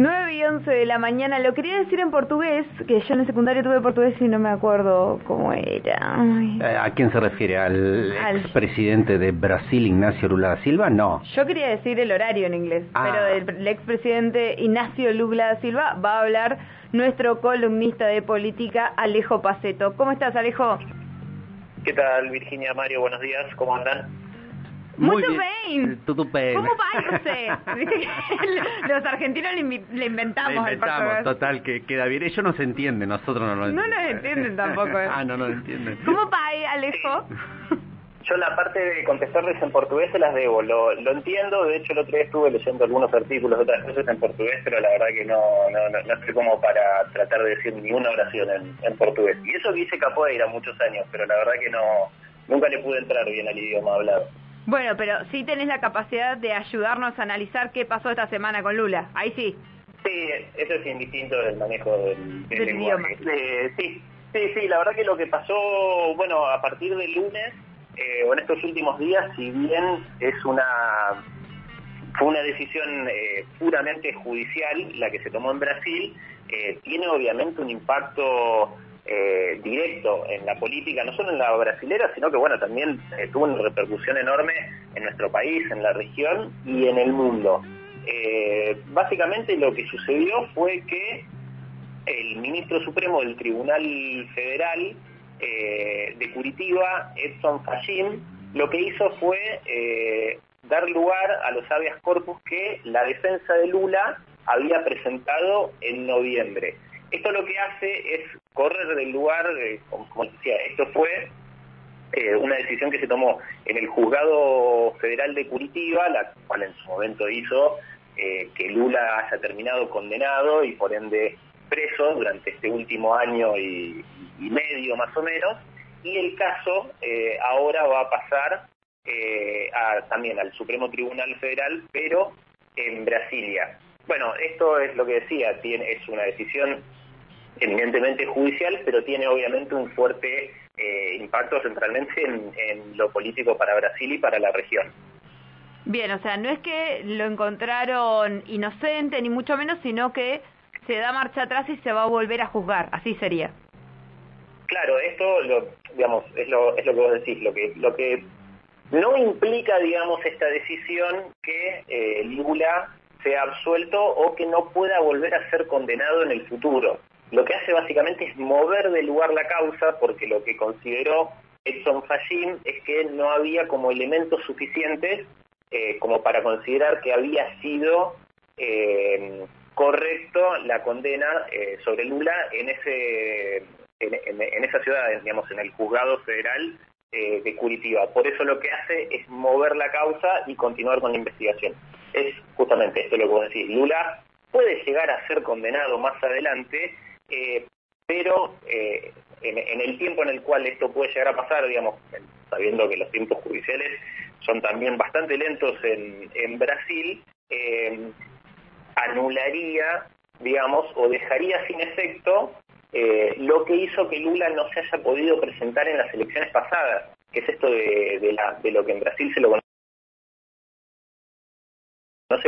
9 y 11 de la mañana. Lo quería decir en portugués, que yo en el secundario tuve portugués y no me acuerdo cómo era. Ay. Eh, ¿A quién se refiere? ¿Al, Al- expresidente de Brasil, Ignacio Lula da Silva? No. Yo quería decir el horario en inglés, Ah. pero del el expresidente Ignacio Lula da Silva va a hablar nuestro columnista de política, Alejo Paceto. ¿Cómo estás, Alejo? ¿Qué tal, Virginia, Mario? Buenos días, ¿cómo andan? Muy bien. bien. Tudo bem. ¿Cómo va usted? Los argentinos le, le inventamos, Le el inventamos, portugués. total, que queda bien. Ellos no se entienden, nosotros no lo No entendemos. nos entienden tampoco, ¿eh? ah, no nos entienden. ¿Cómo va, eh, Alejo? Yo la parte de contestarles en portugués se las debo, lo, lo entiendo, de hecho el otro día estuve leyendo algunos artículos de otras cosas en portugués, pero la verdad que no, no, no, no estoy como para tratar de decir ni una oración en, en portugués. Y eso que hice capoeira muchos años, pero la verdad que no nunca le pude entrar bien al idioma hablado. Bueno, pero sí tenés la capacidad de ayudarnos a analizar qué pasó esta semana con Lula. Ahí sí. Sí, eso es indistinto del manejo del, del Del lenguaje. Eh, sí, sí, sí, la verdad que lo que pasó, bueno, a partir del lunes, eh, o en estos últimos días, si bien es una fue una decisión eh, puramente judicial la que se tomó en Brasil, eh, tiene obviamente un impacto eh, directo en la política, no solo en la brasilera, sino que bueno, también eh, tuvo una repercusión enorme en nuestro país, en la región y en el mundo. Eh, básicamente lo que sucedió fue que el ministro supremo del Tribunal Federal eh, de Curitiba, Edson Fajim, lo que hizo fue eh, dar lugar a los habeas corpus que la defensa de Lula había presentado en noviembre. Esto lo que hace es correr del lugar, eh, como, como decía, esto fue eh, una decisión que se tomó en el juzgado federal de Curitiba, la cual en su momento hizo eh, que Lula haya terminado condenado y por ende preso durante este último año y, medio más o menos, y el caso ahora va a pasar también al Supremo Tribunal Federal, pero en Brasilia. Bueno, esto es lo que decía, tiene, es una decisión eminentemente judicial, pero tiene obviamente un fuerte eh, impacto centralmente en, en lo político para Brasil y para la región. Bien, o sea, no es que lo encontraron inocente ni mucho menos, sino que se da marcha atrás y se va a volver a juzgar. Así sería. Claro, esto, lo, digamos, es lo, es lo que vos decís, lo que, lo que no implica, digamos, esta decisión que eh, Lula sea absuelto o que no pueda volver a ser condenado en el futuro. Lo que hace básicamente es mover de lugar la causa porque lo que consideró Edson Fajim es que no había como elementos suficientes eh, como para considerar que había sido eh, correcto la condena eh, sobre Lula en ese en, esa ciudad, digamos, en el juzgado federal eh, de Curitiba. Por eso lo que hace es mover la causa y continuar con la investigación. Es justamente esto lo que vos decís. Lula puede llegar a ser condenado más adelante, eh, pero eh, en, el tiempo en el cual esto puede llegar a pasar, digamos, sabiendo que los tiempos judiciales son también bastante lentos en, en Brasil, eh, anularía, digamos, o dejaría sin efecto lo que hizo que Lula no se haya podido presentar en las elecciones pasadas, que es esto de, de la- de lo que en Brasil se lo conoce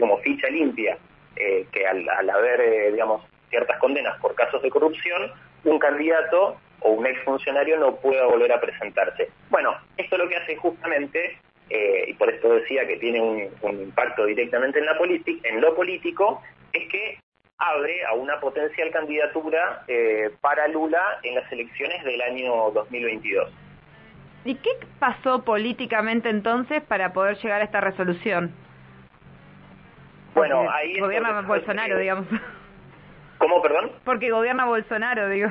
como ficha limpia, eh, que al, haber, eh, digamos, ciertas condenas por casos de corrupción, un candidato o un exfuncionario no pueda volver a presentarse. Bueno, esto lo que hace justamente, eh, y por esto decía que tiene un, impacto directamente en, la en lo político, es que abre a una potencial candidatura para Lula en las elecciones del año 2022. ¿Y qué pasó políticamente entonces para poder llegar a esta resolución? Bueno, Porque ahí Gobierna Bolsonaro, eh, digamos. ¿Cómo, perdón? Porque gobierna Bolsonaro, digo.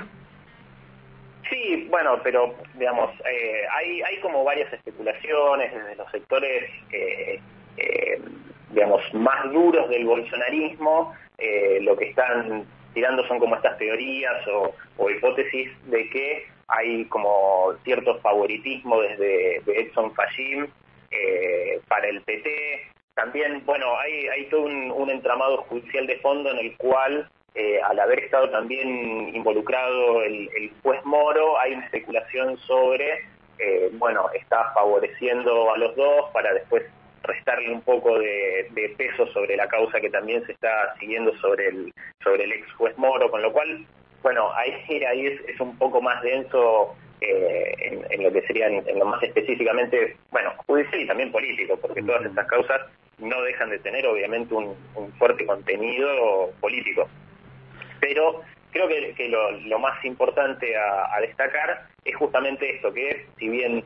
Sí, bueno, pero digamos, eh, hay, hay como varias especulaciones desde los sectores, eh, eh, digamos, más duros del bolsonarismo, eh, lo que están tirando son como estas teorías o, o hipótesis de que hay como cierto favoritismo desde de Edson Fajim eh, para el PT. También, bueno, hay, hay todo un, un entramado judicial de fondo en el cual eh, al haber estado también involucrado el, el juez Moro, hay una especulación sobre, eh, bueno, está favoreciendo a los dos para después restarle un poco de, peso sobre la causa que también se está siguiendo sobre el sobre el ex juez Moro, con lo cual, bueno, ahí, ahí es, un poco más denso eh, en, lo que serían, en lo más específicamente, bueno, judicial y también político, porque todas estas causas no dejan de tener obviamente un, fuerte contenido político. Pero creo que, lo, más importante a, destacar es justamente esto, que si bien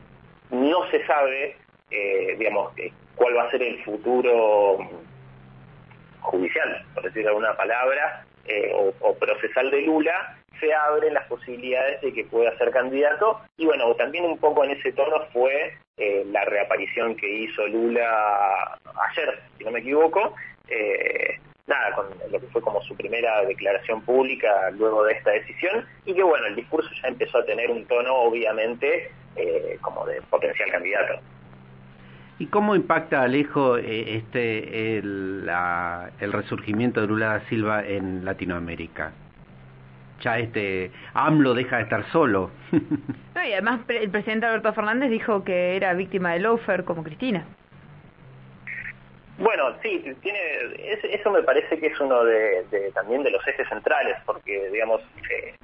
no se sabe, eh, digamos, cuál va a ser el futuro judicial, por decir alguna palabra, eh, o, procesal de Lula, se abren las posibilidades de que pueda ser candidato. Y bueno, también un poco en ese tono fue eh, la reaparición que hizo Lula ayer, si no me equivoco. Eh, nada, con lo que fue como su primera declaración pública luego de esta decisión, y que bueno, el discurso ya empezó a tener un tono obviamente como de potencial candidato. ¿Y cómo impacta, Alejo, eh, este el, el resurgimiento de Lula da Silva en Latinoamérica? Ya este AMLO deja de estar solo. no, y además el presidente Alberto Fernández dijo que era víctima de loafer como Cristina. Bueno, sí, tiene, eso me parece que es uno de, también de los ejes centrales, porque digamos, eh,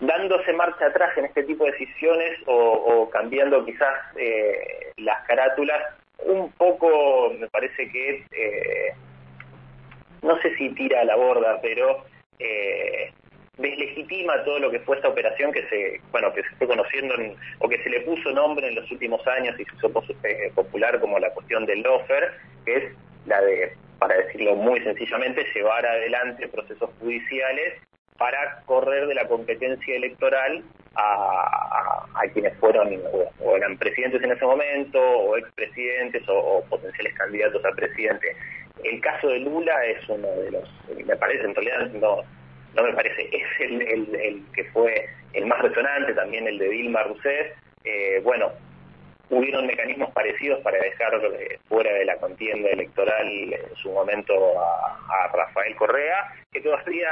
dándose marcha atrás en este tipo de decisiones o, cambiando quizás eh, las carátulas, un poco me parece que, eh, no sé si tira a la borda, pero eh, deslegitima todo lo que fue esta operación que se, bueno, que se fue conociendo o que se le puso nombre en los últimos años y se hizo popular como la cuestión del lofer, que es la de, para decirlo muy sencillamente, llevar adelante procesos judiciales para correr de la competencia electoral a, quienes fueron o, eran presidentes en ese momento o expresidentes o, o potenciales candidatos a presidente. El caso de Lula es uno de los, me parece, en realidad no, no me parece, es el, el, que fue el más resonante, también el de Dilma Rousseff. Eh, bueno, hubieron mecanismos parecidos para dejar fuera de la contienda electoral en su momento a, Rafael Correa, que todavía,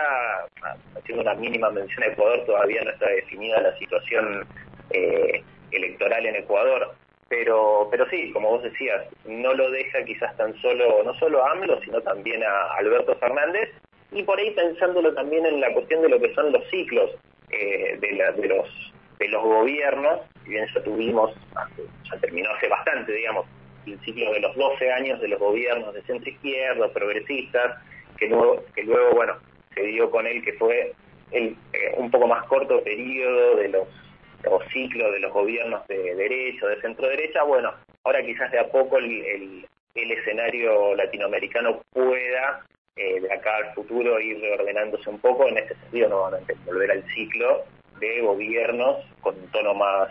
haciendo una mínima mención a Ecuador, todavía no está definida la situación eh, electoral en Ecuador. Pero, pero sí, como vos decías, no lo deja quizás tan solo, no solo a AMLO, sino también a Alberto Fernández, y por ahí pensándolo también en la cuestión de lo que son los ciclos eh, de, de los de los gobiernos, si bien ya tuvimos, ya terminó hace bastante, digamos, el ciclo de los 12 años de los gobiernos de centro izquierda, progresistas, que luego, que luego bueno, se dio con él que fue el, eh, un poco más corto periodo de los, ciclos de los gobiernos de derecha, de centro derecha, bueno, ahora quizás de a poco el, el, escenario latinoamericano pueda eh, de acá al futuro ir reordenándose un poco en este sentido nuevamente, volver al ciclo de gobiernos con un tono más,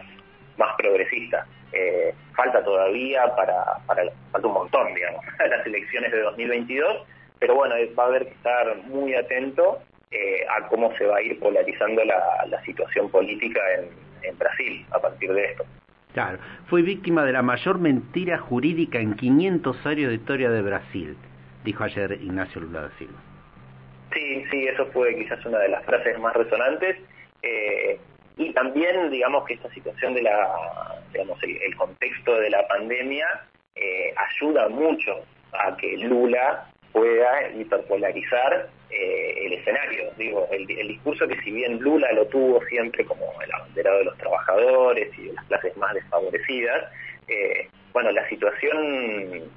más progresista. Eh, falta todavía para, para, falta un montón, digamos, las elecciones de 2022, pero bueno, va a haber que estar muy atento eh, a cómo se va a ir polarizando la, la situación política en, en Brasil a partir de esto. Claro, fue víctima de la mayor mentira jurídica en 500 años de historia de Brasil, dijo ayer Ignacio Lula da Silva. Sí, sí, eso fue quizás una de las frases más resonantes eh, y también, digamos que esta situación de la, digamos, el, contexto de la pandemia eh, ayuda mucho a que Lula pueda hiperpolarizar eh, el escenario. Digo, el, discurso que si bien Lula lo tuvo siempre como el abanderado de los trabajadores y de las clases más desfavorecidas, bueno, la situación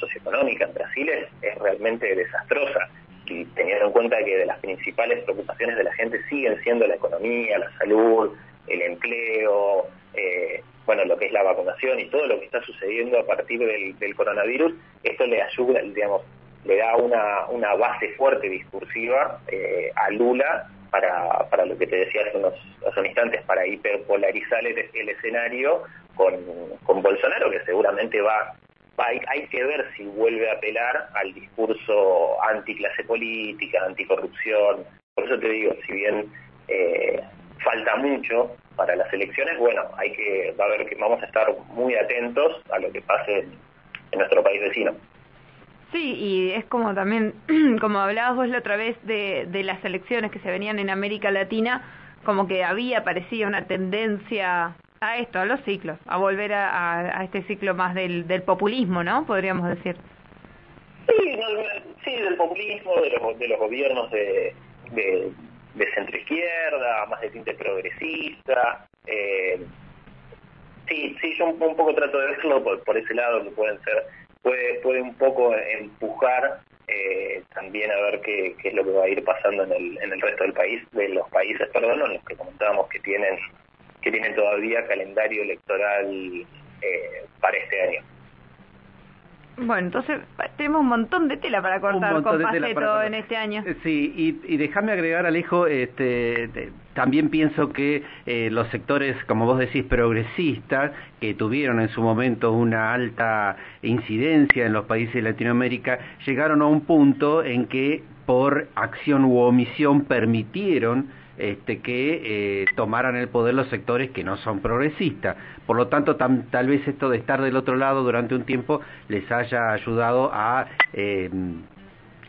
socioeconómica en Brasil es realmente desastrosa y teniendo en cuenta que de las principales preocupaciones de la gente siguen siendo la economía, la salud, el empleo, eh, bueno, lo que es la vacunación y todo lo que está sucediendo a partir del, coronavirus, esto le ayuda, digamos, le da una, una base fuerte discursiva eh, a Lula para, para lo que te decía hace unos, hace instantes, para hiperpolarizar el, el escenario con, con Bolsonaro, que seguramente va hay, hay, que ver si vuelve a apelar al discurso anticlase política, anticorrupción. Por eso te digo, si bien eh, falta mucho para las elecciones, bueno, hay que, va a ver que vamos a estar muy atentos a lo que pase en, nuestro país vecino. Sí, y es como también, como hablabas vos la otra vez de, de las elecciones que se venían en América Latina, como que había, parecía una tendencia a esto, a los ciclos, a volver a, a, este ciclo más del, del populismo, ¿no? Podríamos decir. Sí, sí del populismo, de los, de los gobiernos de, de, de centroizquierda, más de tinte progresista. Eh, sí, sí, yo un, poco trato de verlo por, ese lado, que pueden ser, puede, puede un poco empujar eh, también a ver qué, es lo que va a ir pasando en el, en el resto del país, de los países, perdón, los que comentábamos que tienen que tienen todavía calendario electoral eh, para este año. Bueno, entonces tenemos un montón de tela para cortar con Paceto en este año. Eh, sí, y, y déjame agregar, Alejo, este, también pienso que eh, los sectores, como vos decís, progresistas, que tuvieron en su momento una alta incidencia en los países de Latinoamérica, llegaron a un punto en que por acción u omisión permitieron este, que eh, tomaran el poder los sectores que no son progresistas. Por lo tanto, tal vez esto de estar del otro lado durante un tiempo les haya ayudado a eh,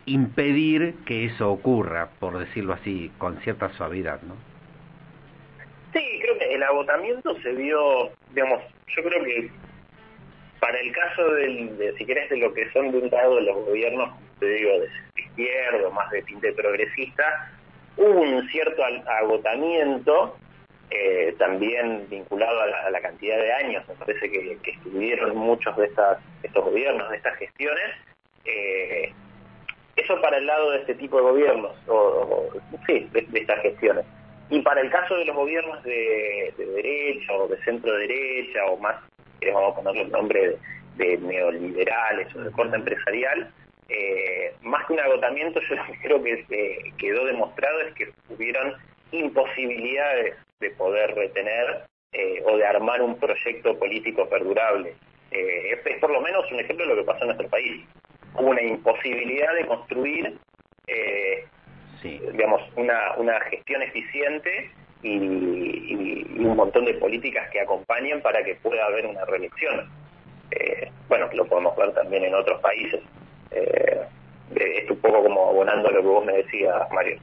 impedir que eso ocurra, por decirlo así, con cierta suavidad, ¿no? Sí, creo que el agotamiento se vio, digamos, yo creo que para el caso del, de, si querés, de lo que son de un lado los gobiernos, te digo, de izquierda, más de tinte progresista, hubo un cierto agotamiento, eh, también vinculado a la, cantidad de años, me parece que, estuvieron muchos de estas, estos gobiernos, de estas gestiones. Eh, eso para el lado de este tipo de gobiernos, o, sí, de, estas gestiones. Y para el caso de los gobiernos de, derecha o de centro derecha, o más, a ponerle el nombre de, neoliberales o de corte empresarial, eh, más que un agotamiento, yo creo que eh, quedó demostrado es que hubieron imposibilidades de poder retener eh, o de armar un proyecto político perdurable. Eh, es, por lo menos un ejemplo de lo que pasó en nuestro país. Hubo una imposibilidad de construir, digamos, una, una gestión eficiente y, un montón de políticas que acompañen para que pueda haber una reelección. bueno, lo podemos ver también en otros países. Eh, es un poco como abonando a lo que vos me decías, Mario.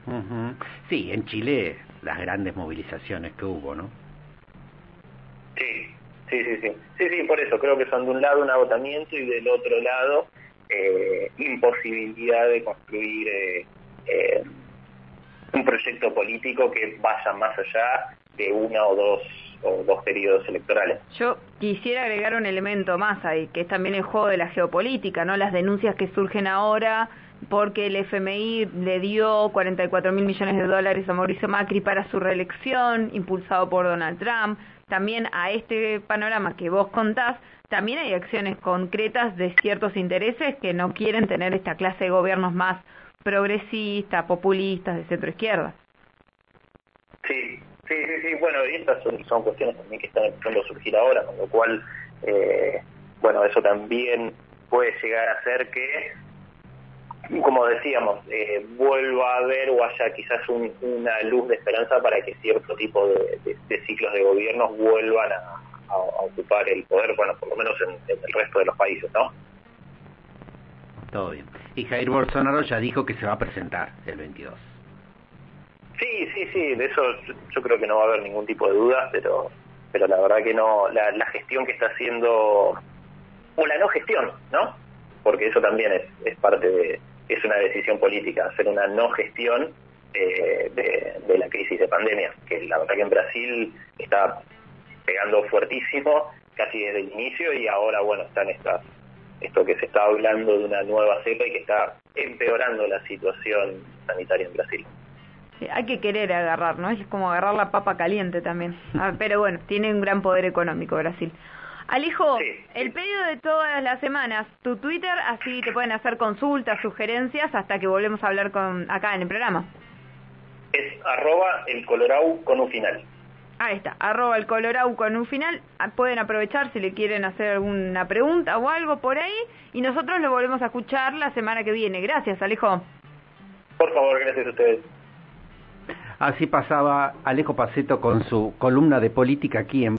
Sí, en Chile las grandes movilizaciones que hubo, ¿no? Sí, sí, sí, sí. Sí, sí, por eso creo que son de un lado un agotamiento y del otro lado eh, imposibilidad de construir eh, eh, un proyecto político que vaya más allá de una o dos o dos periodos electorales. Yo quisiera agregar un elemento más ahí, que es también el juego de la geopolítica, ¿no? Las denuncias que surgen ahora porque el FMI le dio 44 mil millones de dólares a Mauricio Macri para su reelección, impulsado por Donald Trump. También a este panorama que vos contás, también hay acciones concretas de ciertos intereses que no quieren tener esta clase de gobiernos más progresistas, populistas, de centro izquierda. Sí, Sí, sí, sí, bueno, y estas son, cuestiones también que están empezando a surgir ahora, con lo cual, eh, bueno, eso también puede llegar a ser que, como decíamos, eh, vuelva a haber o haya quizás una luz de esperanza para que cierto tipo de, ciclos de gobiernos vuelvan a, ocupar el poder, bueno, por lo menos en, en el resto de los países, ¿no? Todo bien. Y Jair Bolsonaro ya dijo que se va a presentar el 22. Sí, sí, sí, de eso yo creo que no va a haber ningún tipo de duda, pero pero la verdad que no, la, gestión que está haciendo, o la no gestión, ¿no? Porque eso también es, es parte de, es una decisión política, hacer una no gestión eh, de, la crisis de pandemia, que la verdad que en Brasil está pegando fuertísimo casi desde el inicio y ahora, bueno, están estas, esto que se está hablando de una nueva cepa y que está empeorando la situación sanitaria en Brasil hay que querer agarrar, ¿no? Es como agarrar la papa caliente también. Ah, pero bueno, tiene un gran poder económico Brasil. Alejo, el pedido de todas las semanas, tu Twitter, así te pueden hacer consultas, sugerencias, hasta que volvemos a hablar con acá en el programa. Es arroba el colorau con un final. Ahí está, arroba el colorau con un final. Ah, pueden aprovechar si le quieren hacer alguna pregunta o algo por ahí. Y nosotros lo volvemos a escuchar la semana que viene. Gracias, Alejo. Por favor, gracias a ustedes. Así pasaba Alejo Paceto con su columna de política aquí en